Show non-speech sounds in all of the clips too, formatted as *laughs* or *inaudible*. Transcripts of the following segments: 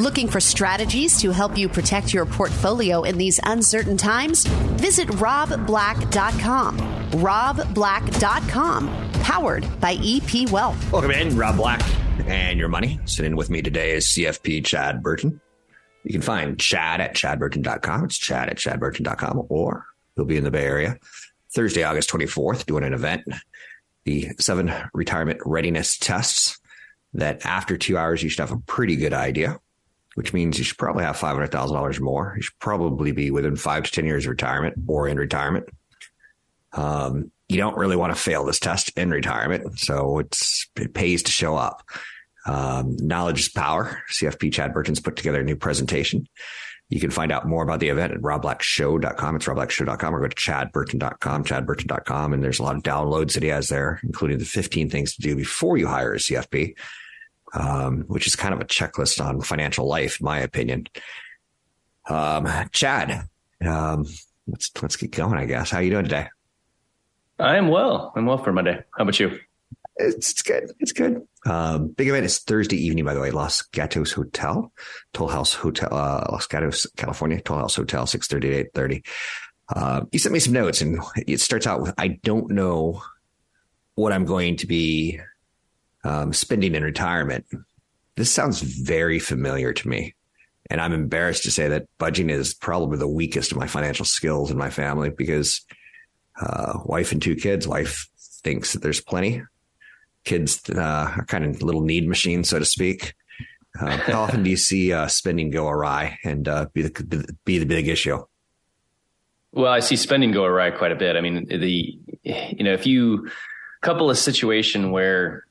Looking for strategies to help you protect your portfolio in these uncertain times? Visit robblack.com. robblack.com, powered by EP Wealth. Welcome in, Rob Black and your money. Sitting with me today is CFP Chad Burton. You can find Chad at chadburton.com. It's chad at chadburton.com, or he'll be in the Bay Area Thursday, August 24th, doing an event, the seven retirement readiness tests that after two hours, you should have a pretty good idea which means you should probably have $500,000 more. You should probably be within five to 10 years of retirement or in retirement. Um, you don't really want to fail this test in retirement. So it's, it pays to show up. Um, knowledge is power. CFP Chad Burton's put together a new presentation. You can find out more about the event at robblackshow.com. It's robblackshow.com or go to chadburton.com, chadburton.com. And there's a lot of downloads that he has there, including the 15 things to do before you hire a CFP um, which is kind of a checklist on financial life, in my opinion. Um, Chad, um, let's let's get going. I guess. How are you doing today? I am well. I'm well for Monday. How about you? It's, it's good. It's good. Um, big event is Thursday evening, by the way. Los Gatos Hotel, Toll House Hotel, uh, Los Gatos, California, Toll House Hotel, six thirty to eight thirty. Uh, you sent me some notes, and it starts out with, "I don't know what I'm going to be um, spending in retirement. This sounds very familiar to me. And I'm embarrassed to say that budgeting is probably the weakest of my financial skills in my family because uh, wife and two kids. Wife thinks that there's plenty. Kids uh, are kind of little need machines, so to speak. Uh, how often do you see uh, spending go awry and uh, be the be the big issue? Well, I see spending go awry quite a bit. I mean, the you know, if you couple a situation where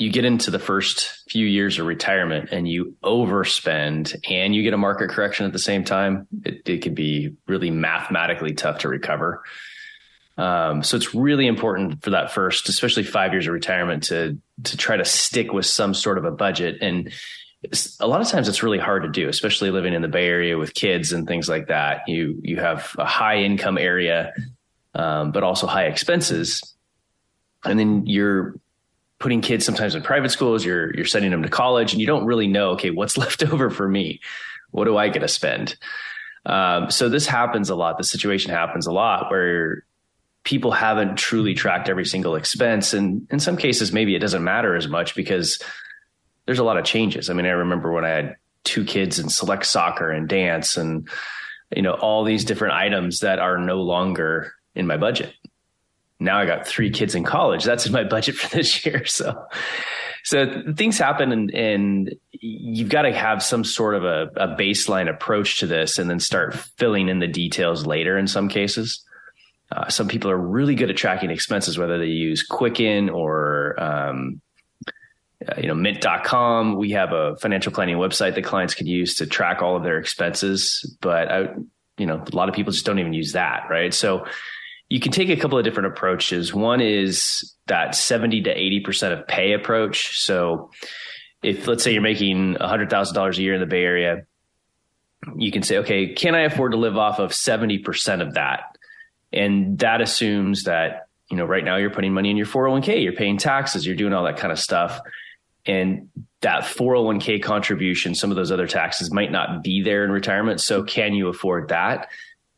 you get into the first few years of retirement and you overspend and you get a market correction at the same time, it, it could be really mathematically tough to recover. Um, so it's really important for that first, especially five years of retirement, to to try to stick with some sort of a budget. And a lot of times it's really hard to do, especially living in the Bay Area with kids and things like that. You you have a high income area, um, but also high expenses, and then you're putting kids sometimes in private schools, you're you're sending them to college, and you don't really know, okay, what's *laughs* left over for me? What do I get to spend? Um, so this happens a lot. The situation happens a lot where people haven't truly tracked every single expense, and in some cases, maybe it doesn't matter as much because there's a lot of changes. I mean, I remember when I had two kids in select soccer and dance, and you know all these different items that are no longer in my budget now I got three kids in college. That's in my budget for this *laughs* year. So, so things happen and, and you've got to have some sort of a, a baseline approach to this and then start filling in the details later in some cases. Uh, some people are really good at tracking expenses, whether they use Quicken or, um, uh, you know, mint.com. We have a financial planning website that clients can use to track all of their expenses, but I, you know, a lot of people just don't even use that. Right. So, you can take a couple of different approaches. One is that 70 to 80% of pay approach. So if let's say you're making $100,000 a year in the Bay Area, you can say, okay, can I afford to live off of 70% of that? And that assumes that, you know, right now you're putting money in your 401k, you're paying taxes, you're doing all that kind of stuff. And that 401k contribution, some of those other taxes might not be there in retirement. So can you afford that?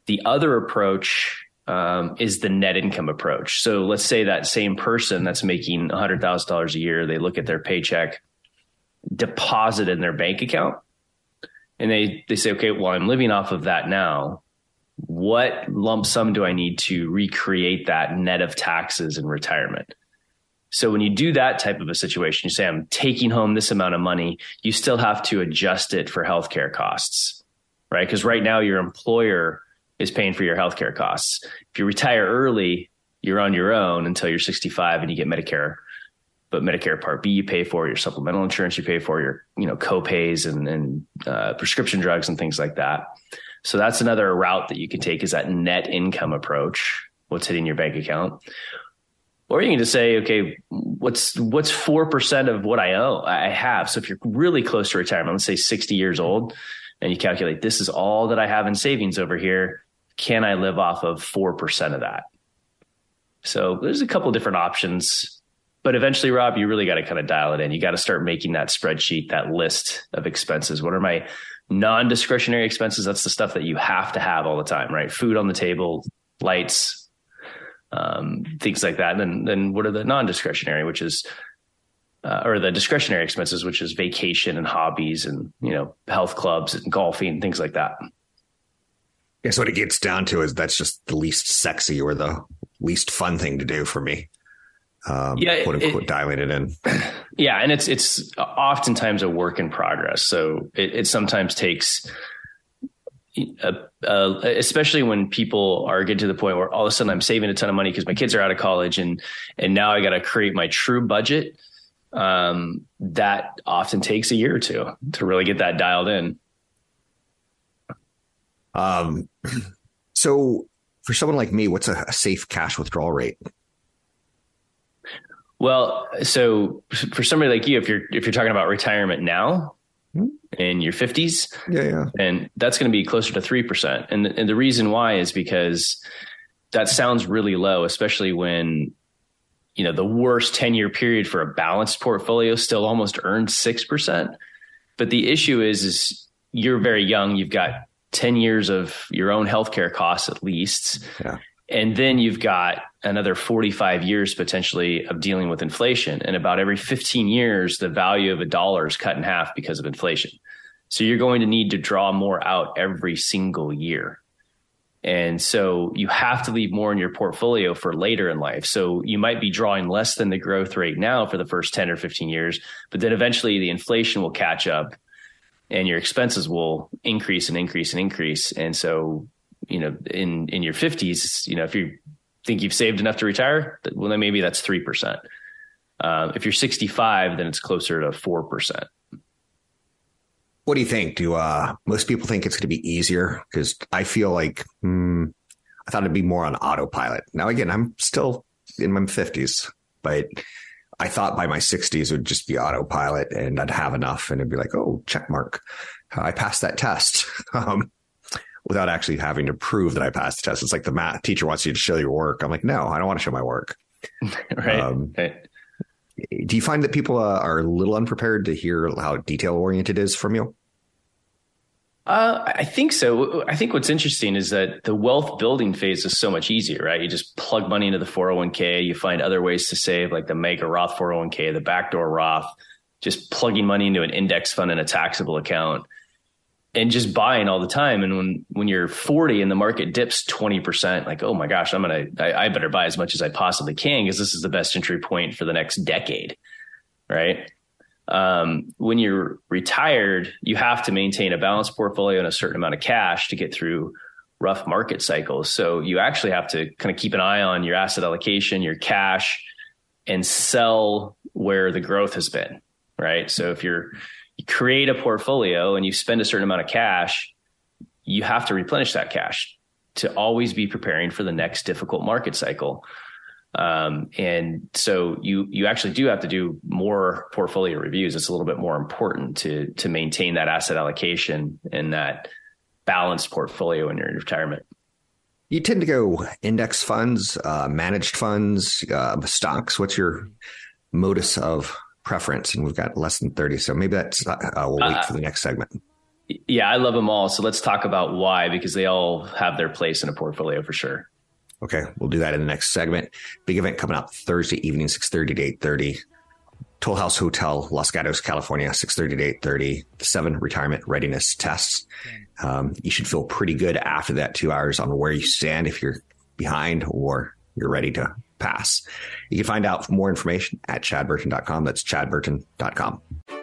The other approach um, is the net income approach. So let's say that same person that's making $100,000 a year, they look at their paycheck deposit in their bank account and they, they say, okay, well, I'm living off of that now. What lump sum do I need to recreate that net of taxes in retirement? So when you do that type of a situation, you say, I'm taking home this amount of money, you still have to adjust it for healthcare costs, right? Because right now your employer is paying for your healthcare costs. If you retire early, you're on your own until you're 65 and you get Medicare but Medicare Part B you pay for, your supplemental insurance you pay for, your you know co-pays and, and uh, prescription drugs and things like that. So that's another route that you can take is that net income approach, what's hitting your bank account. Or you can just say, okay, what's what's four percent of what I owe I have. So if you're really close to retirement, let's say 60 years old, and you calculate this is all that I have in savings over here, can I live off of four percent of that? So there's a couple different options. But eventually, Rob, you really got to kind of dial it in. You got to start making that spreadsheet, that list of expenses. What are my non discretionary expenses? That's the stuff that you have to have all the time, right? Food on the table, lights, um, things like that. And then, then what are the non discretionary, which is, uh, or the discretionary expenses, which is vacation and hobbies and, you know, health clubs and golfing, and things like that. Guess what it gets down to is that's just the least sexy or the least fun thing to do for me. Um, yeah, quote unquote, it, dialing it in. *clears throat* Yeah, and it's it's oftentimes a work in progress. So it, it sometimes takes, a, a, especially when people are getting to the point where all of a sudden I'm saving a ton of money because my kids are out of college, and and now I got to create my true budget. Um, that often takes a year or two to really get that dialed in. Um, *clears throat* so for someone like me, what's a, a safe cash withdrawal rate? Well, so for somebody like you, if you're if you're talking about retirement now hmm? in your 50s, yeah, yeah, and that's going to be closer to three percent. And and the reason why is because that sounds really low, especially when you know the worst 10 year period for a balanced portfolio still almost earned six percent. But the issue is, is you're very young. You've got 10 years of your own healthcare costs at least. Yeah. And then you've got another 45 years potentially of dealing with inflation. And about every 15 years, the value of a dollar is cut in half because of inflation. So you're going to need to draw more out every single year. And so you have to leave more in your portfolio for later in life. So you might be drawing less than the growth rate now for the first 10 or 15 years, but then eventually the inflation will catch up and your expenses will increase and increase and increase. And so, you know, in in your 50s, you know, if you think you've saved enough to retire, well, then maybe that's 3%. Um, if you're 65, then it's closer to 4%. What do you think? Do uh, most people think it's going to be easier? Because I feel like hmm, I thought it'd be more on autopilot. Now, again, I'm still in my 50s, but I thought by my 60s it would just be autopilot and I'd have enough and it'd be like, oh, check mark. I passed that test. *laughs* Um, without actually having to prove that I passed the test. It's like the math teacher wants you to show your work. I'm like, no, I don't want to show my work. *laughs* right. Um, right. Do you find that people uh, are a little unprepared to hear how detail oriented is from you? Uh, I think so. I think what's interesting is that the wealth building phase is so much easier, right? You just plug money into the 401k. You find other ways to save, like the Mega Roth 401k, the backdoor Roth, just plugging money into an index fund and a taxable account and just buying all the time. And when, when you're 40 and the market dips 20%, like, oh my gosh, I'm going to, I better buy as much as I possibly can because this is the best entry point for the next decade. Right um, when you're retired, you have to maintain a balanced portfolio and a certain amount of cash to get through rough market cycles. So you actually have to kind of keep an eye on your asset allocation, your cash, and sell where the growth has been. Right. So if you're you create a portfolio and you spend a certain amount of cash, you have to replenish that cash to always be preparing for the next difficult market cycle. Um, and so you you actually do have to do more portfolio reviews. It's a little bit more important to to maintain that asset allocation and that balanced portfolio in your retirement. You tend to go index funds, uh, managed funds, uh, stocks. What's your modus of preference? And we've got less than thirty, so maybe that's uh, we'll wait uh, for the next segment. Yeah, I love them all. So let's talk about why because they all have their place in a portfolio for sure. Okay, we'll do that in the next segment. Big event coming up Thursday evening, 6.30 to 8.30. Toll House Hotel, Los Gatos, California, 6.30 to 8.30. Seven retirement readiness tests. Um, you should feel pretty good after that two hours on where you stand if you're behind or you're ready to pass. You can find out more information at chadburton.com. That's chadburton.com.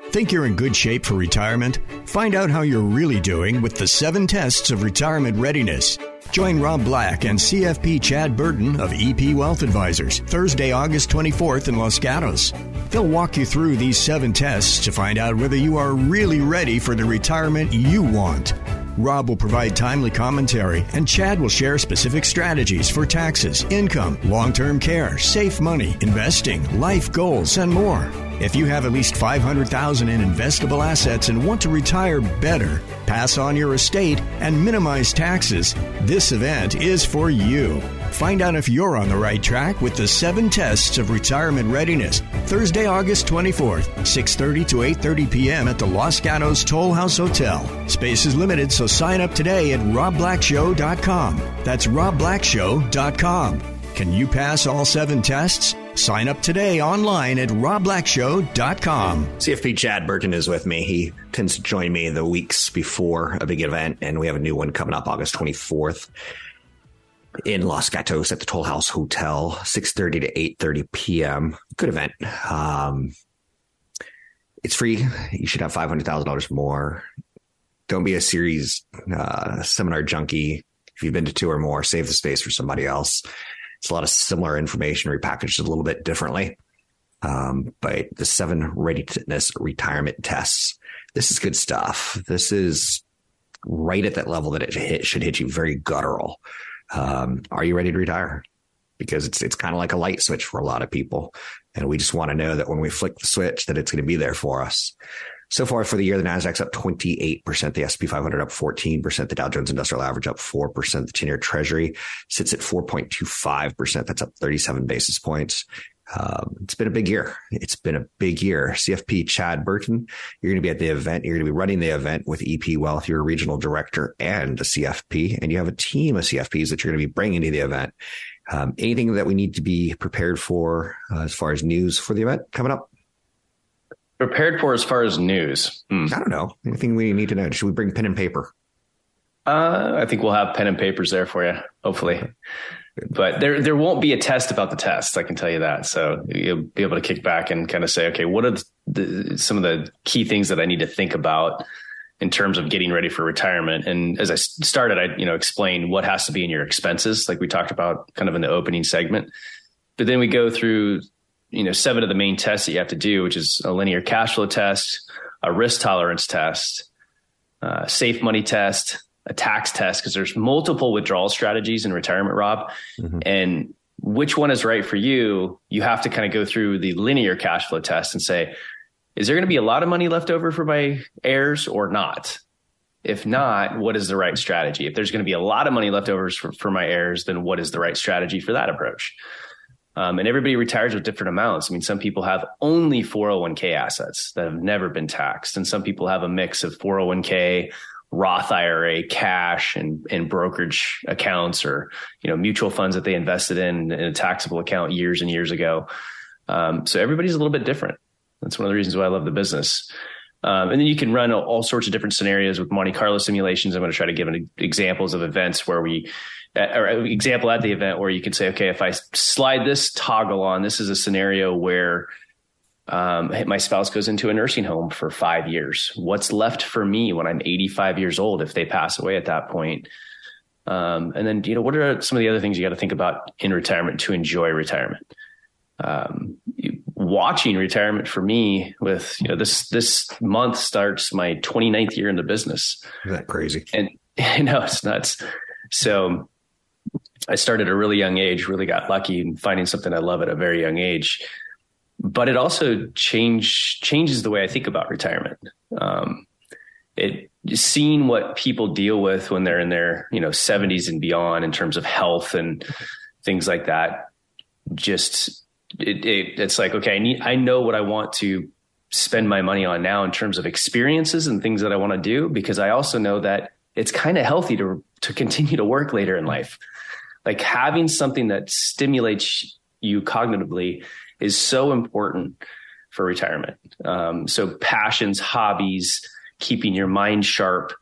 Think you're in good shape for retirement? Find out how you're really doing with the seven tests of retirement readiness. Join Rob Black and CFP Chad Burton of EP Wealth Advisors Thursday, August 24th in Los Gatos. They'll walk you through these seven tests to find out whether you are really ready for the retirement you want. Rob will provide timely commentary, and Chad will share specific strategies for taxes, income, long term care, safe money, investing, life goals, and more. If you have at least 500,000 in investable assets and want to retire better, pass on your estate and minimize taxes, this event is for you. Find out if you're on the right track with the 7 tests of retirement readiness. Thursday, August 24th, 6:30 to 8:30 p.m. at the Los Gatos Toll House Hotel. Space is limited, so sign up today at robblackshow.com. That's robblackshow.com. Can you pass all 7 tests? Sign up today online at robblackshow.com. CFP Chad Burton is with me. He tends to join me the weeks before a big event, and we have a new one coming up August 24th in Los Gatos at the Toll House Hotel, 6.30 to 8.30 p.m. Good event. Um, it's free. You should have $500,000 more. Don't be a series uh, seminar junkie. If you've been to two or more, save the space for somebody else. It's a lot of similar information repackaged a little bit differently. Um, but the seven readiness retirement tests. This is good stuff. This is right at that level that it hit, should hit you very guttural. Um, are you ready to retire? Because it's it's kind of like a light switch for a lot of people, and we just want to know that when we flick the switch, that it's going to be there for us. So far for the year, the Nasdaq's up 28%, the S&P 500 up 14%, the Dow Jones Industrial Average up 4%, the 10-year Treasury sits at 4.25%. That's up 37 basis points. Um, it's been a big year. It's been a big year. CFP Chad Burton, you're going to be at the event. You're going to be running the event with EP Wealth. You're a regional director and a CFP, and you have a team of CFPs that you're going to be bringing to the event. Um, anything that we need to be prepared for uh, as far as news for the event coming up? Prepared for as far as news. Hmm. I don't know. Anything we need to know? Should we bring pen and paper? Uh, I think we'll have pen and papers there for you, hopefully. But there, there won't be a test about the test. I can tell you that. So you'll be able to kick back and kind of say, okay, what are the, some of the key things that I need to think about in terms of getting ready for retirement? And as I started, I, you know, explain what has to be in your expenses, like we talked about kind of in the opening segment. But then we go through you know seven of the main tests that you have to do, which is a linear cash flow test, a risk tolerance test, a safe money test, a tax test, because there's multiple withdrawal strategies in retirement, Rob, mm-hmm. and which one is right for you? You have to kind of go through the linear cash flow test and say, is there going to be a lot of money left over for my heirs or not? If not, what is the right strategy? If there's going to be a lot of money left over for, for my heirs, then what is the right strategy for that approach? Um, and everybody retires with different amounts. I mean, some people have only 401k assets that have never been taxed, and some people have a mix of 401k, Roth IRA, cash, and and brokerage accounts, or you know mutual funds that they invested in in a taxable account years and years ago. Um, so everybody's a little bit different. That's one of the reasons why I love the business. Um, and then you can run all sorts of different scenarios with Monte Carlo simulations. I'm going to try to give examples of events where we or example at the event where you could say, okay, if I slide this toggle on, this is a scenario where um, my spouse goes into a nursing home for five years. What's left for me when I'm 85 years old if they pass away at that point? Um, and then, you know, what are some of the other things you got to think about in retirement to enjoy retirement? Um, watching retirement for me with, you know, this, this month starts my 29th year in the business. Isn't that crazy? And *laughs* you know, it's nuts. So I started at a really young age, really got lucky in finding something I love at a very young age. But it also change changes the way I think about retirement. Um, it seeing what people deal with when they're in their you know 70s and beyond in terms of health and things like that. Just it, it, it's like okay, I need I know what I want to spend my money on now in terms of experiences and things that I want to do because I also know that it's kind of healthy to to continue to work later in life like having something that stimulates you cognitively is so important for retirement. Um, so passions, hobbies, keeping your mind sharp,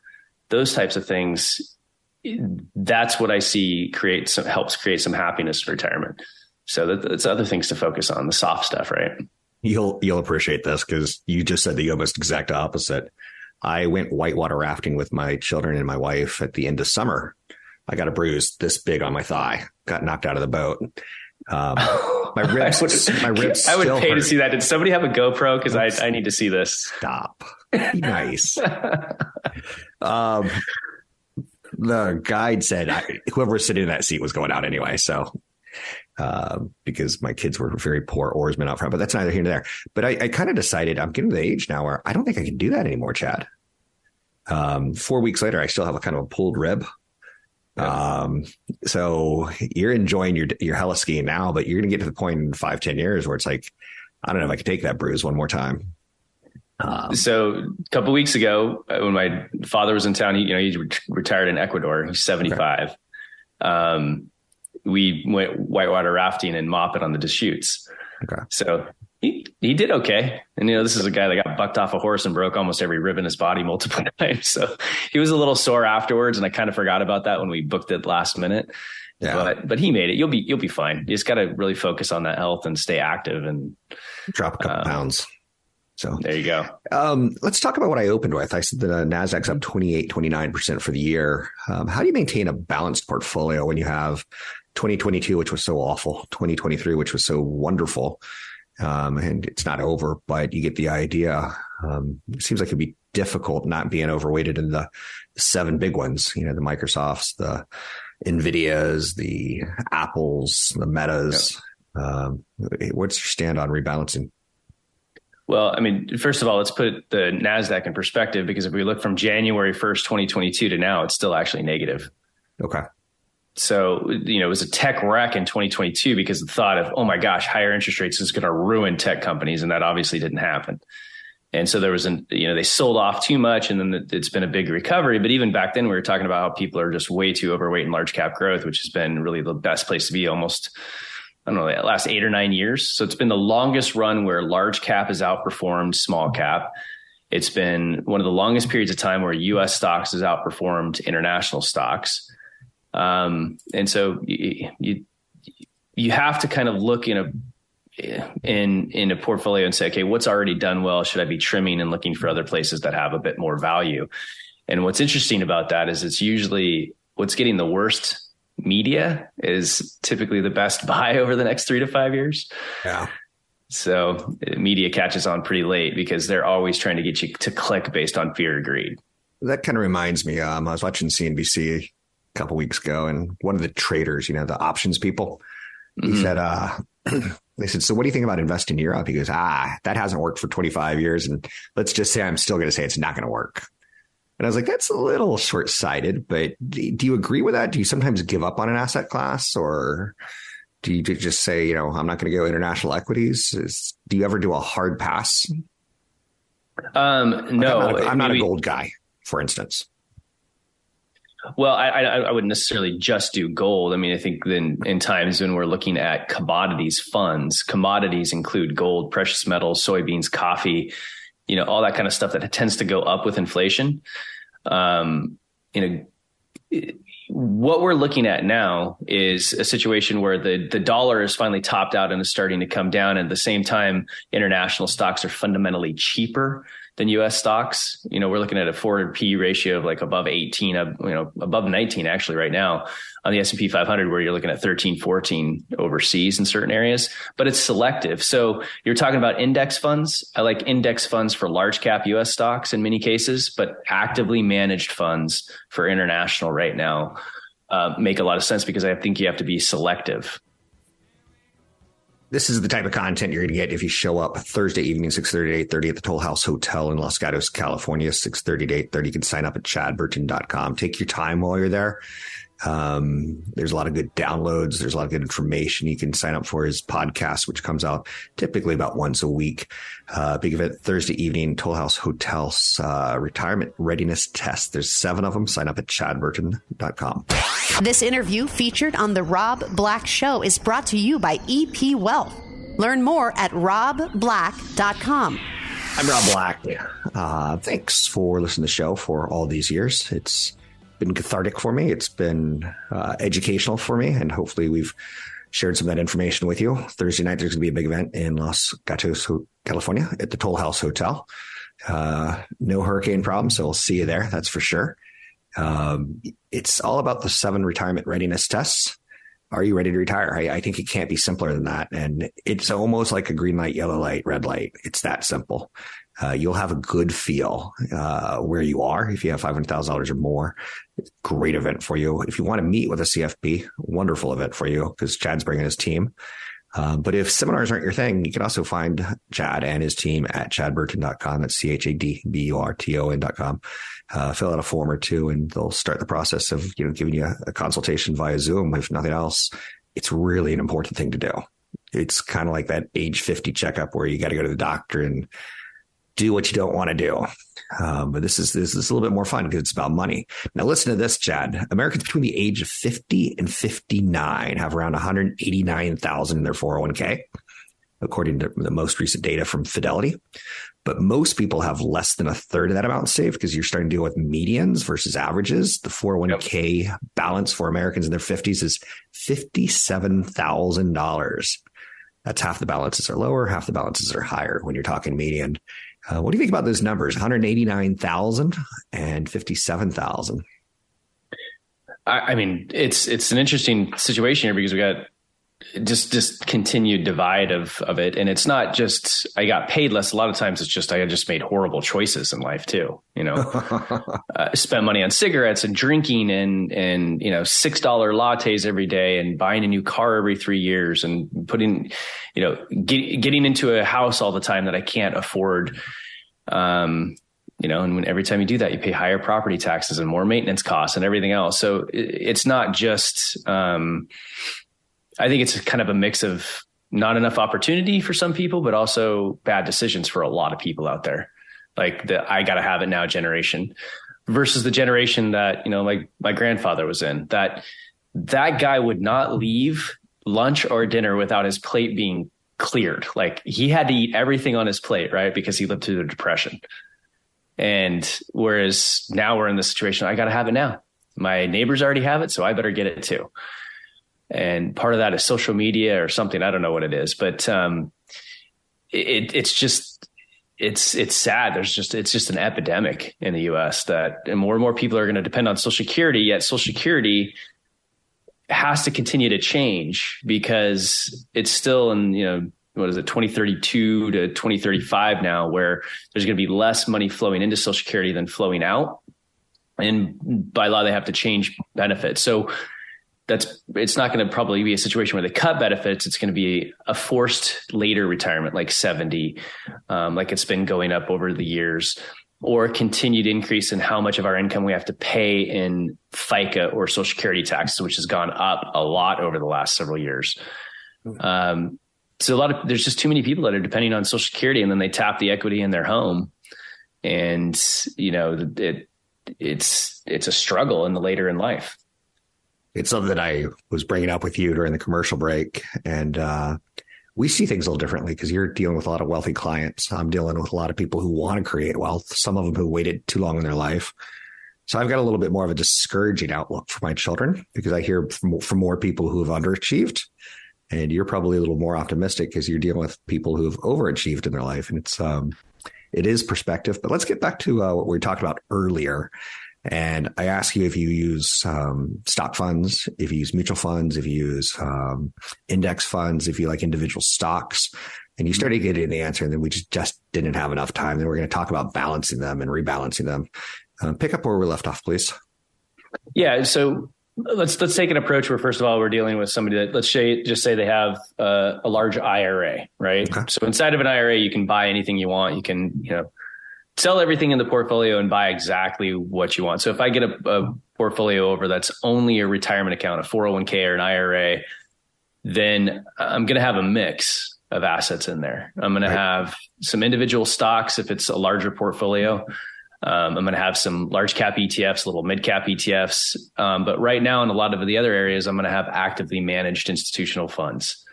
those types of things. That's what I see create some helps create some happiness in retirement. So that, that's other things to focus on, the soft stuff, right? You'll you'll appreciate this because you just said the almost exact opposite. I went whitewater rafting with my children and my wife at the end of summer I got a bruise this big on my thigh, got knocked out of the boat. Um, *laughs* my ribs, would, my ribs. I would pay hurt. to see that. Did somebody have a GoPro? Because I, I need to see this. Stop. *laughs* Be nice. um, the guide said I, whoever was sitting in that seat was going out anyway. So, uh, because my kids were very poor oarsmen out front, but that's neither here nor there. But I, I kind of decided I'm getting to the age now where I don't think I can do that anymore, Chad. Um, four weeks later, I still have a kind of a pulled rib. Um, so you're enjoying your, your heli skiing now, but you're going to get to the point in five ten years where it's like, I don't know if I could take that bruise one more time. Um, so a couple weeks ago, uh, when my father was in town, he, you know, he retired in Ecuador. He's 75. Okay. Um, we went whitewater rafting and mopping on the Deschutes. Okay. So he, he did okay. And, you know, this is a guy that got bucked off a horse and broke almost every rib in his body multiple *laughs* times. So he was a little sore afterwards. And I kind of forgot about that when we booked it last minute. Yeah. But, but he made it. You'll be, you'll be fine. You just got to really focus on that health and stay active and drop a couple uh, pounds. So there you go. Um, let's talk about what I opened with. I said the Nasdaq's up 28, 29% for the year. Um, how do you maintain a balanced portfolio when you have 2022, which was so awful, 2023, which was so wonderful? Um, and it's not over, but you get the idea. Um, it seems like it'd be difficult not being overweighted in the seven big ones, you know, the Microsofts, the Nvidias, the Apples, the Metas. Yep. Um, what's your stand on rebalancing? Well, I mean, first of all, let's put the NASDAQ in perspective because if we look from January 1st, 2022 to now, it's still actually negative. Okay. So, you know, it was a tech wreck in 2022 because the thought of, oh my gosh, higher interest rates is going to ruin tech companies. And that obviously didn't happen. And so there was an, you know, they sold off too much and then it's been a big recovery. But even back then, we were talking about how people are just way too overweight in large cap growth, which has been really the best place to be almost I don't know, the last eight or nine years. So it's been the longest run where large cap has outperformed small cap. It's been one of the longest periods of time where U.S. stocks has outperformed international stocks. Um, and so you, you, you have to kind of look in a in in a portfolio and say, okay, what's already done well? Should I be trimming and looking for other places that have a bit more value? And what's interesting about that is it's usually what's getting the worst media is typically the best *laughs* buy over the next three to five years. Yeah. So media catches on pretty late because they're always trying to get you to click based on fear or greed. That kind of reminds me. Um, I was watching CNBC couple weeks ago, and one of the traders, you know, the options people, he mm-hmm. said, uh, *clears throat* they said, so what do you think about investing in Europe? He goes, ah, that hasn't worked for 25 years. And let's just say I'm still going to say it's not going to work. And I was like, that's a little short sighted, but do you agree with that? Do you sometimes give up on an asset class or do you just say, you know, I'm not going to go international equities? Is, do you ever do a hard pass? Um, no, I'm not, a, I'm not a gold guy, for instance. Well, I, I, wouldn't necessarily just do gold. I mean, I think then in times when we're looking at commodities funds, commodities include gold, precious metals, soybeans, coffee, you know, all that kind of stuff that tends to go up with inflation. Um, you know, what we're looking at now is a situation where the the dollar is finally topped out and is starting to come down. And at the same time, international stocks are fundamentally cheaper than U.S. stocks. You know, we're looking at a forward P ratio of like above 18, you know, above 19 actually right now on the S&P 500 where you're looking at 13, 14 overseas in certain areas, but it's selective. So you're talking about index funds. I like index funds for large cap US stocks in many cases, but actively managed funds for international right now uh, make a lot of sense because I think you have to be selective this is the type of content you're going to get if you show up Thursday evening, 6.30 to 8.30 at the Toll House Hotel in Los Gatos, California, 6.30 to 8.30. You can sign up at chadburton.com. Take your time while you're there. Um, there's a lot of good downloads. There's a lot of good information. You can sign up for his podcast, which comes out typically about once a week. Uh, big event Thursday evening, Toll House Hotels, uh, retirement readiness test. There's seven of them. Sign up at chadburton.com. This interview featured on the Rob Black Show is brought to you by EP Wealth. Learn more at robblack.com. I'm Rob Black. Uh, thanks for listening to the show for all these years. It's been cathartic for me. It's been uh, educational for me, and hopefully we've shared some of that information with you. Thursday night, there's going to be a big event in Los Gatos, California, at the Toll House Hotel. Uh, no hurricane problem, so we'll see you there. That's for sure. Um, it's all about the seven retirement readiness tests. are you ready to retire? I, I, think it can't be simpler than that. And it's almost like a green light, yellow light, red light. It's that simple. Uh, you'll have a good feel uh, where you are if you have $500,000 or more. Great event for you. If you want to meet with a CFP, wonderful event for you because Chad's bringing his team. Uh, but if seminars aren't your thing, you can also find Chad and his team at chadburton.com. That's C-H-A-D-B-U-R-T-O-N.com. Uh, fill out a form or two and they'll start the process of, you know, giving you a, a consultation via Zoom. If nothing else, it's really an important thing to do. It's kind of like that age 50 checkup where you got to go to the doctor and do what you don't want to do. Um, but this is this is a little bit more fun because it's about money. Now, listen to this, Chad. Americans between the age of 50 and 59 have around 189,000 in their 401k, according to the most recent data from Fidelity. But most people have less than a third of that amount saved because you're starting to deal with medians versus averages. The 401k yep. balance for Americans in their 50s is $57,000. That's half the balances are lower, half the balances are higher when you're talking median. Uh, what do you think about those numbers? 189,000 and 57,000. I mean, it's it's an interesting situation here because we got just just continued divide of of it. And it's not just i got paid less. A lot of times it's just i just made horrible choices in life too you know? *laughs* Uh, spent money on cigarettes and drinking and and you know six dollar lattes every day and buying a new car every three years and putting you know get, getting into a house all the time that i can't afford. Um you know and when every time you do that you pay higher property taxes and more maintenance costs and everything else. So it, it's not just um I think it's kind of a mix of not enough opportunity for some people, but also bad decisions for a lot of people out there. Like the I gotta have it now generation versus the generation that, you know, like my grandfather was in, that that guy would not leave lunch or dinner without his plate being cleared. Like he had to eat everything on his plate, right? Because he lived through the depression. And whereas now we're in the situation, I got to have it now. My neighbors already have it, so I better get it too and part of that is social media or something. I don't know what it is, but um, it, it's just it's it's sad. There's just it's just an epidemic in the U.S. that more and more people are going to depend on Social Security. Yet Social Security has to continue to change because it's still in you know what is it 2032 to 2035 now where there's going to be less money flowing into social security than flowing out and by law they have to change benefits so that's it's not going to probably be a situation where they cut benefits. It's going to be a forced later retirement, like 70, um, like it's been going up over the years, or continued increase in how much of our income we have to pay in FICA or Social Security taxes, which has gone up a lot over the last several years. Um, so a lot of there's just too many people that are depending on Social Security, and then they tap the equity in their home, and you know it it's it's a struggle in the later in life it's something that I was bringing up with you during the commercial break. And uh, we see things a little differently because you're dealing with a lot of wealthy clients. I'm dealing with a lot of people who want to create wealth, some of them who waited too long in their life. So I've got a little bit more of a discouraging outlook for my children because I hear from, from more people who have underachieved. And you're probably a little more optimistic because you're dealing with people who have overachieved in their life. And it's, um, it is perspective. But let's get back to uh, what we talked about earlier and I ask you if you use um, stock funds, if you use mutual funds, if you use um, index funds, if you like individual stocks. And you started getting the answer, and then we just, just didn't have enough time. Then we're going to talk about balancing them and rebalancing them. Um, pick up where we left off, please. Yeah. So let's let's take an approach where first of all we're dealing with somebody that let's say just say they have uh, a large IRA, right? Okay. So inside of an IRA, you can buy anything you want. You can you know sell everything in the portfolio and buy exactly what you want. So if I get a, a portfolio over that's only a retirement account, a 401k or an IRA, then I'm going to have a mix of assets in there. I'm going right. to have some individual stocks if it's a larger portfolio. Um, I'm going to have some large cap ETFs, little mid cap ETFs. Um, but right now, in a lot of the other areas, I'm going to have actively managed institutional funds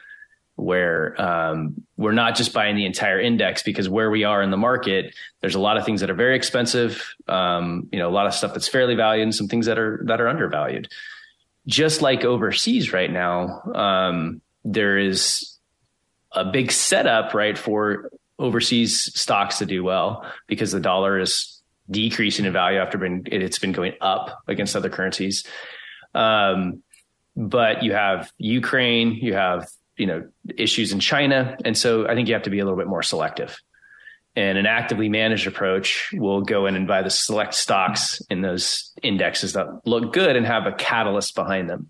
where um, we're not just buying the entire index because where we are in the market, there's a lot of things that are very expensive. Um, you know, a lot of stuff that's fairly valued, and some things that are that are undervalued. Just like overseas right now, um, there is a big setup right for overseas stocks to do well because the dollar is decreasing in value after been it's been going up against other currencies. Um, but you have Ukraine, you have you know issues in China, and so I think you have to be a little bit more selective. And an actively managed approach will go in and buy the select stocks in those indexes that look good and have a catalyst behind them.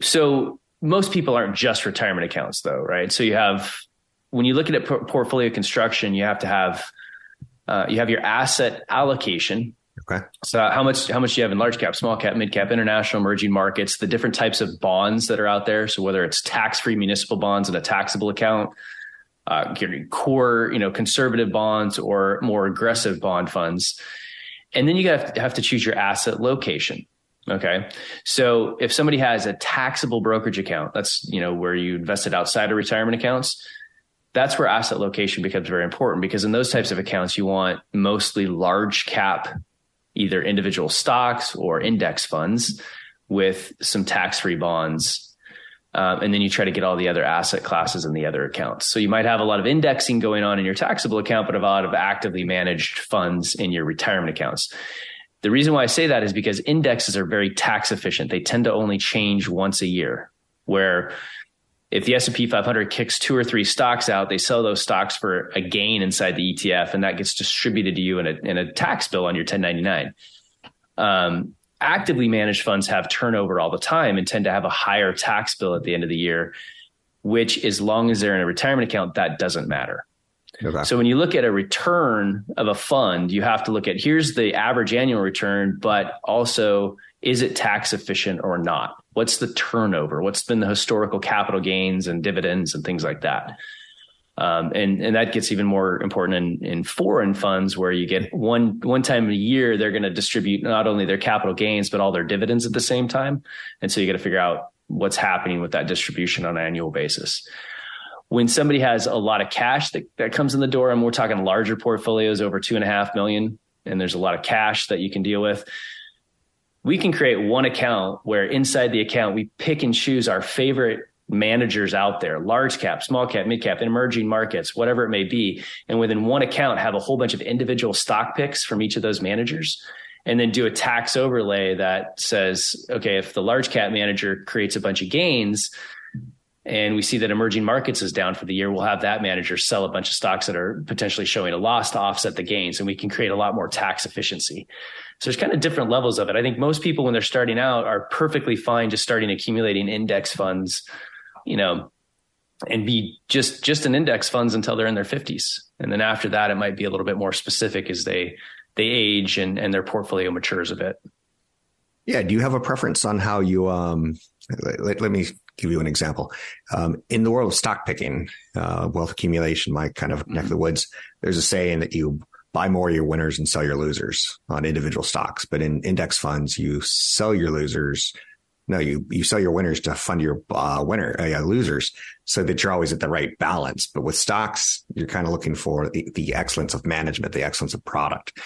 So most people aren't just retirement accounts, though, right? So you have when you look at it, portfolio construction, you have to have uh, you have your asset allocation. Okay. So how much how much do you have in large cap, small cap, mid cap, international, emerging markets, the different types of bonds that are out there. So whether it's tax free municipal bonds in a taxable account, uh, core, you know, conservative bonds or more aggressive bond funds, and then you have to, have to choose your asset location. Okay. So if somebody has a taxable brokerage account, that's, you know, where you invested outside of retirement accounts, that's where asset location becomes very important because in those types of accounts, you want mostly large cap, either individual stocks or index funds with some tax free bonds. Um, and then you try to get all the other asset classes in the other accounts. So you might have a lot of indexing going on in your taxable account, but a lot of actively managed funds in your retirement accounts. The reason why I say that is because indexes are very tax efficient. They tend to only change once a year, where if the S&P 500 kicks two or three stocks out, they sell those stocks for a gain inside the ETF, and that gets distributed to you in a, in a tax bill on your 1099. Um, actively managed funds have turnover all the time and tend to have a higher tax bill at the end of the year, which as long as they're in a retirement account, that doesn't matter. Okay. So when you look at a return of a fund, you have to look at here's the average annual return, but also is it tax efficient or not? What's the turnover? What's been the historical capital gains and dividends and things like that? Um, and and that gets even more important in, in foreign funds where you get one one time a year they're going to distribute not only their capital gains but all their dividends at the same time, and so you got to figure out what's happening with that distribution on an annual basis. When somebody has a lot of cash that, that comes in the door, and we're talking larger portfolios over two and a half million, and there's a lot of cash that you can deal with, we can create one account where inside the account we pick and choose our favorite managers out there, large cap, small cap, mid cap, emerging markets, whatever it may be. And within one account, have a whole bunch of individual stock picks from each of those managers. And then do a tax overlay that says, okay, if the large cap manager creates a bunch of gains and we see that emerging markets is down for the year, we'll have that manager sell a bunch of stocks that are potentially showing a loss to offset the gains. And we can create a lot more tax efficiency. So there's kind of different levels of it. I think most people, when they're starting out, are perfectly fine just starting accumulating index funds, you know, and be just just an index funds until they're in their 50s. And then after that, it might be a little bit more specific as they they age and and their portfolio matures a bit. Yeah. Do you have a preference on how you um let, let me give you an example. Um, in the world of stock picking, uh, wealth accumulation, my kind of neck of the woods, there's a saying that you buy more of your winners and sell your losers on individual stocks. But in index funds, you sell your losers. No, you, you sell your winners to fund your uh, winner uh, losers so that you're always at the right balance. But with stocks, you're kind of looking for the, the excellence of management, the excellence of product.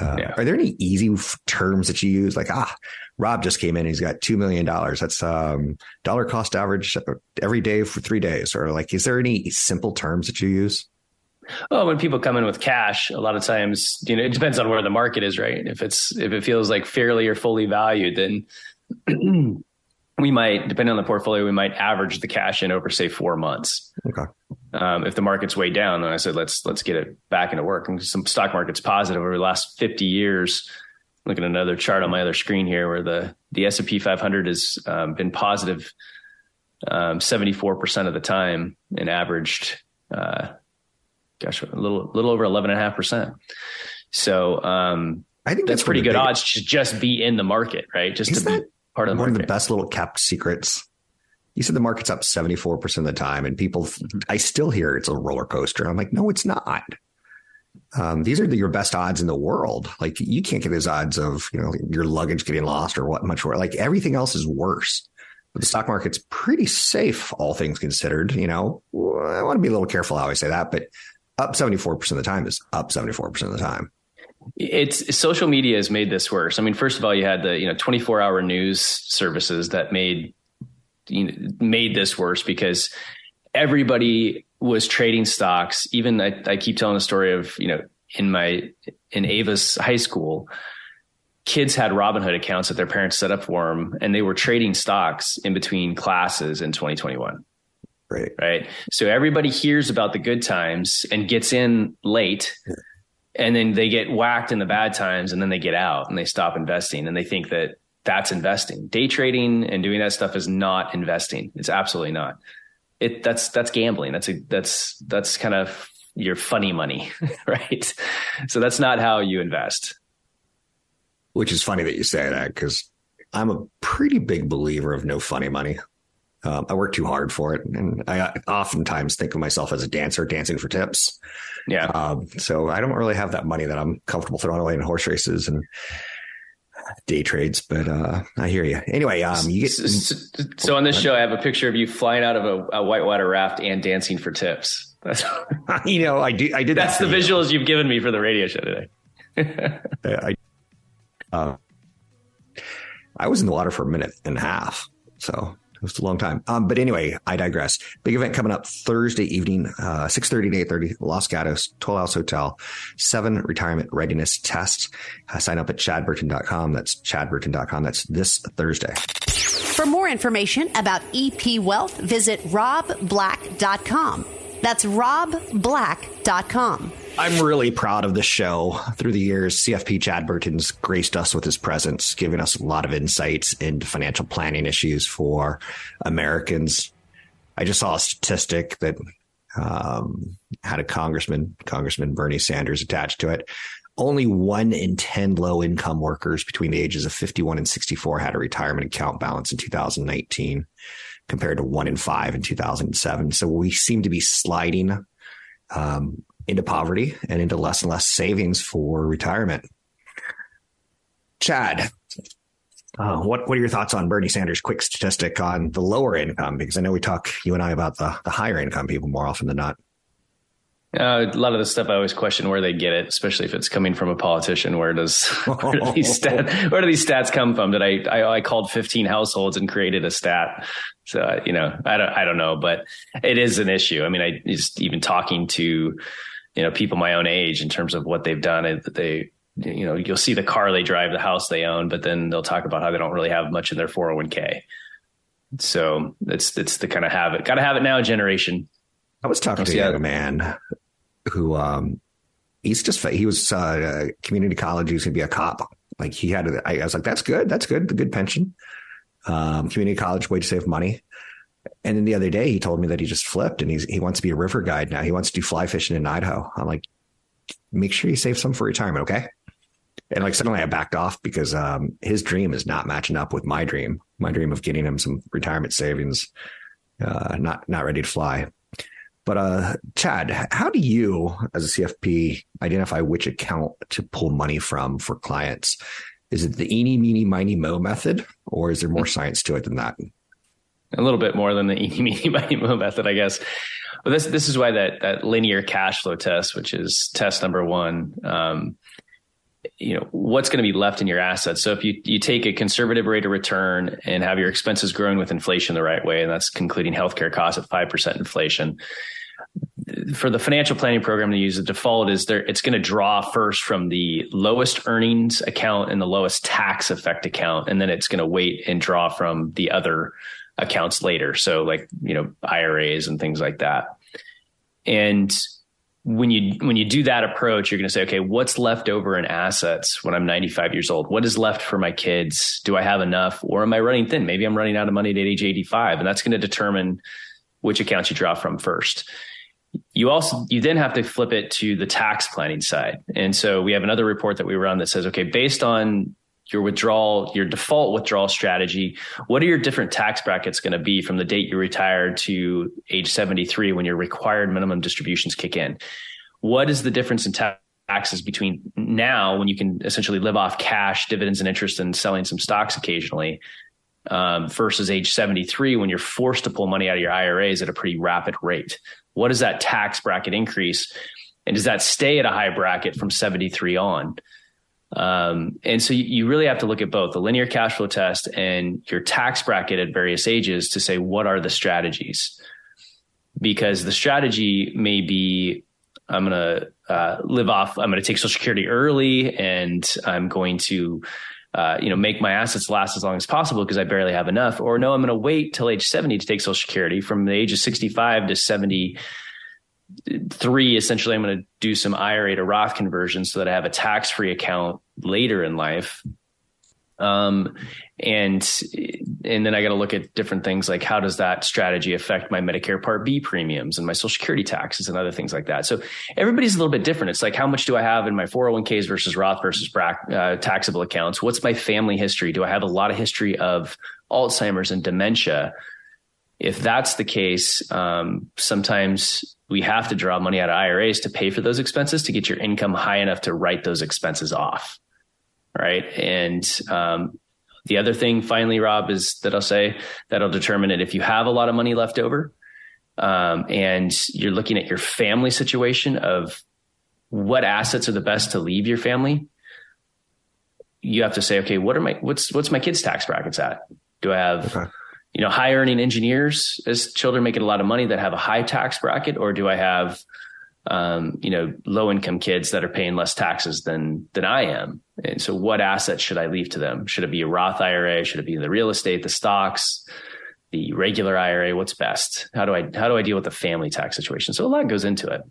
Uh, yeah. Are there any easy f- terms that you use? Like, ah, Rob just came in. He's got $2 million. That's um, dollar cost average every day for three days. Or like, is there any simple terms that you use? Well, when people come in with cash, a lot of times, you know, it depends on where the market is, right? If it's if it feels like fairly or fully valued, then *clears throat* we might, depending on the portfolio, we might average the cash in over say four months. Okay. Um, if the market's way down, then I said let's let's get it back into work. And some stock market's positive over the last fifty years. Look at another chart on my other screen here, where the the S and P 500 has um, been positive seventy four percent of the time and averaged. Uh, gosh, a little little over eleven and a half percent. So um, I think that's, that's pretty good odds to just be in the market, right? Just to be part of the one market. of the best little kept secrets. You said the market's up seventy four percent of the time, and people, mm-hmm. I still hear it's a roller coaster. I'm like, no, it's not. Um, these are the, your best odds in the world. Like you can't get those odds of you know your luggage getting lost or what much worse. Like everything else is worse. But the stock market's pretty safe, all things considered. You know, I want to be a little careful how I say that, but up 74% of the time is up 74% of the time. It's social media has made this worse. I mean, first of all, you had the, you know, 24 hour news services that made, you know, made this worse because everybody was trading stocks. Even I, I keep telling the story of, you know, in my, in Ava's high school, kids had Robinhood accounts that their parents set up for them, and they were trading stocks in between classes in 2021. Right. Right. So everybody hears about the good times and gets in late. And then they get whacked in the bad times and then they get out and they stop investing and they think that that's investing. Day trading and doing that stuff is not investing. It's absolutely not. It that's that's gambling. That's a that's that's kind of your funny money, *laughs* right? So that's not how you invest. Which is funny that you say that because I'm a pretty big believer of no funny money. Um, I work too hard for it, and I oftentimes think of myself as a dancer dancing for tips. Yeah. Um, so I don't really have that money that I'm comfortable throwing away in horse races and day trades. But uh, I hear you. Anyway, um, you get so, so on this show, I have a picture of you flying out of a, a whitewater raft and dancing for tips. That's *laughs* you know I do I did. That's that the visuals you. you've given me for the radio show today. *laughs* I, uh, I was in the water for a minute and a half, so it was a long time. Um, but anyway, I digress. Big event coming up Thursday evening, uh, 6.30 to 8.30, Los Gatos, Toll House Hotel, seven retirement readiness tests. Uh, sign up at chadburton.com. That's chadburton.com. That's this Thursday. For more information about EP Wealth, visit robblack.com. That's robblack.com. I'm really proud of the show. Through the years, CFP Chad Burton's graced us with his presence, giving us a lot of insights into financial planning issues for Americans. I just saw a statistic that um, had a congressman, Congressman Bernie Sanders, attached to it. Only one in 10 low income workers between the ages of 51 and 64 had a retirement account balance in 2019 compared to one in five in 2007. So we seem to be sliding um, into poverty and into less and less savings for retirement. Chad, uh, what what are your thoughts on Bernie Sanders' quick statistic on the lower income? Because I know we talk you and I about the the higher income people more often than not. Uh, a lot of the stuff I always question where they get it, especially if it's coming from a politician. Where does *laughs* where do these *laughs* stats where do these stats come from? That I, I, I called 15 households and created a stat. So uh, you know I don't I don't know, but it is an issue. I mean, I just even talking to you know people my own age in terms of what they've done. They you know you'll see the car they drive, the house they own, but then they'll talk about how they don't really have much in their 401k. So it's it's the kind of have it, got to have it now generation. I was talking to a young man who um he's just he was uh, community college. He was going to be a cop. Like he had, a, I was like, that's good. That's good. The good pension. Um, community college way to save money. And then the other day, he told me that he just flipped and he's, he wants to be a river guide now. He wants to do fly fishing in Idaho. I'm like, make sure you save some for retirement. Okay. And like suddenly I backed off because um, his dream is not matching up with my dream. My dream of getting him some retirement savings, uh, not not ready to fly. But uh, Chad, how do you, as a CFP, identify which account to pull money from for clients? Is it the eeny, meeny, miny, mo method, or is there more science to it than that? A little bit more than the *laughs* eeny, meeny, miny, mo method, I guess. But this this is why that that linear cash flow test, which is test number one, um, you know what's going to be left in your assets. So if you you take a conservative rate of return and have your expenses growing with inflation the right way, and that's concluding healthcare costs at five percent inflation. For the financial planning program to use, the default is there. It's going to draw first from the lowest earnings account and the lowest tax effect account, and then it's going to wait and draw from the other accounts later. So like you know IRAs and things like that. And when you when you do that approach, you're going to say, okay, what's left over in assets when I'm 95 years old? What is left for my kids? Do I have enough, or am I running thin? Maybe I'm running out of money at age 85, and that's going to determine which accounts you draw from first. You also you then have to flip it to the tax planning side, and so we have another report that we run that says, okay, based on your withdrawal, your default withdrawal strategy, what are your different tax brackets going to be from the date you retired to age 73 when your required minimum distributions kick in? What is the difference in taxes between now when you can essentially live off cash, dividends, and interest and selling some stocks occasionally um, versus age 73 when you're forced to pull money out of your IRAs at a pretty rapid rate? What is that tax bracket increase? And does that stay at a high bracket from 73 on? Um, and so you, really have to look at both the linear cash flow test and your tax bracket at various ages to say what are the strategies because the strategy may be I'm going to uh, live off, I'm going to take Social Security early and I'm going to, uh, you know, make my assets last as long as possible because I barely have enough. Or no, I'm going to wait till age 70 to take Social Security from the age of 65 to 70 three, essentially, I'm going to do some IRA to Roth conversion so that I have a tax free account later in life. Um, and and then I got to look at different things like how does that strategy affect my Medicare Part B premiums and my Social Security taxes and other things like that. So everybody's a little bit different. It's like how much do I have in my 401ks versus Roth versus BRAC uh, taxable accounts? What's my family history? Do I have a lot of history of Alzheimer's and dementia? If that's the case, um, sometimes we have to draw money out of IRAs to pay for those expenses to get your income high enough to write those expenses off right? And um, the other thing, finally, Rob, is that I'll say that'll determine it if you have a lot of money left over, um, and you're looking at your family situation of what assets are the best to leave your family. You have to say, okay, what are my what's what's my kids' tax brackets at? Do I have okay. You know high earning engineers as children making a lot of money that have a high tax bracket, or do I have um, you know, low income kids that are paying less taxes than than I am. And so, what assets should I leave to them? Should it be a Roth IRA? Should it be the real estate, the stocks, the regular IRA? What's best? How do I how do I deal with the family tax situation? So a lot goes into it.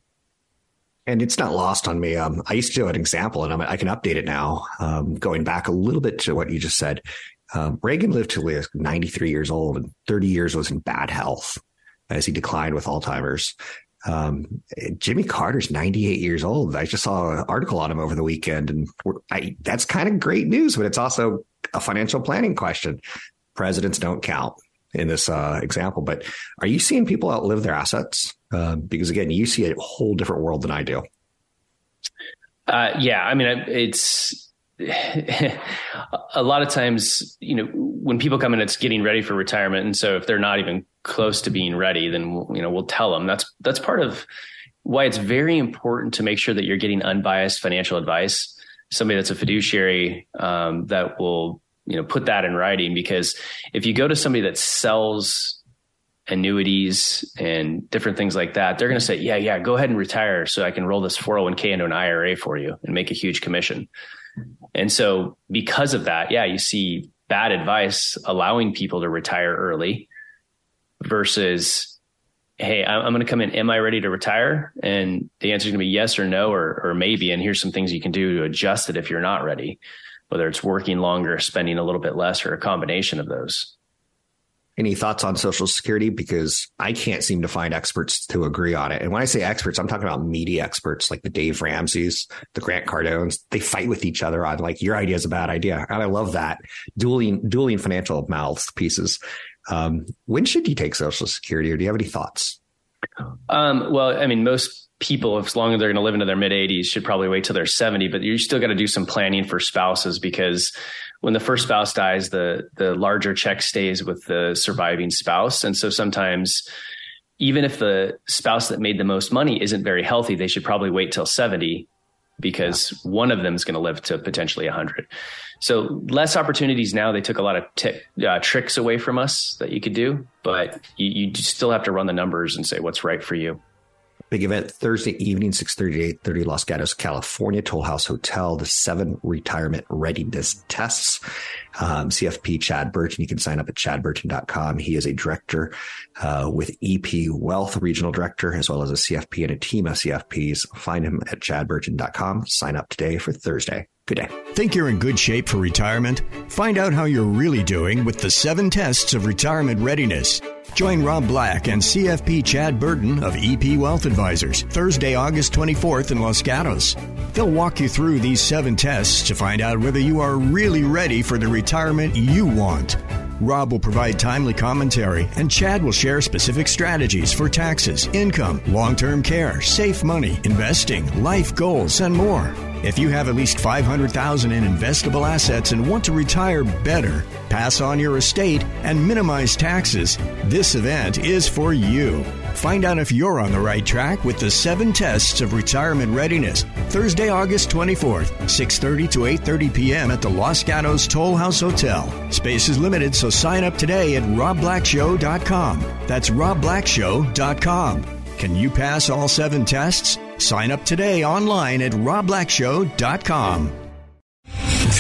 And it's not lost on me. Um, I used to do an example, and I'm, i can update it now. Um, going back a little bit to what you just said, um, Reagan lived till he 93 years old, and 30 years was in bad health as he declined with Alzheimer's. Um, Jimmy Carter's 98 years old. I just saw an article on him over the weekend, and I, that's kind of great news, but it's also a financial planning question. Presidents don't count in this uh, example, but are you seeing people outlive their assets? Uh, because again, you see a whole different world than I do. Uh, yeah, I mean, it's *laughs* a lot of times, you know, when people come in, it's getting ready for retirement, and so if they're not even close to being ready, then we'll, you know we'll tell them. That's that's part of why it's very important to make sure that you're getting unbiased financial advice. Somebody that's a fiduciary um, that will you know put that in writing. Because if you go to somebody that sells annuities and different things like that, they're going to say, "Yeah, yeah, go ahead and retire, so I can roll this 401k into an IRA for you and make a huge commission." And so, because of that, yeah, you see bad advice allowing people to retire early versus, hey, I'm, going to come in. Am I ready to retire? And the answer is going to be yes or no or, or maybe. And here's some things you can do to adjust it if you're not ready, whether it's working longer, spending a little bit less, or a combination of those. Any thoughts on Social Security? Because I can't seem to find experts to agree on it. And when I say experts, I'm talking about media experts like the Dave Ramsey's, the Grant Cardones. They fight with each other on like your idea is a bad idea, and I love that dueling dueling financial mouthpieces. Um, when should you take Social Security, or do you have any thoughts? Um, well, I mean, most people, as long as they're going to live into their mid 80s, should probably wait till they're 70. But you still got to do some planning for spouses because when the first spouse dies, the the larger check stays with the surviving spouse, and so sometimes. Even if the spouse that made the most money isn't very healthy, they should probably wait till 70 because yeah. one of them is going to live to potentially 100. So less opportunities now. They took a lot of t- uh, tricks away from us that you could do, but you, you still have to run the numbers and say what's right for you. Big event Thursday evening, 6.30 to 8.30, Los Gatos, California, Toll House Hotel, the seven retirement readiness tests. Um, CFP Chad Burton, you can sign up at chadburton.com. He is a director uh, with EP Wealth, regional director, as well as a CFP and a team of CFPs. Find him at chadburton.com. Sign up today for Thursday. Good day. Think you're in good shape for retirement? Find out how you're really doing with the seven tests of retirement readiness. Join Rob Black and CFP Chad Burton of EP Wealth Advisors Thursday, August 24th in Los Gatos. They'll walk you through these seven tests to find out whether you are really ready for the retirement you want. Rob will provide timely commentary, and Chad will share specific strategies for taxes, income, long term care, safe money, investing, life goals, and more. If you have at least 500,000 in investable assets and want to retire better, pass on your estate and minimize taxes, this event is for you. Find out if you're on the right track with the 7 tests of retirement readiness. Thursday, August 24th, 6:30 to 8:30 p.m. at the Los Gatos Toll House Hotel. Space is limited, so sign up today at robblackshow.com. That's robblackshow.com. Can you pass all 7 tests? Sign up today online at robblackshow.com.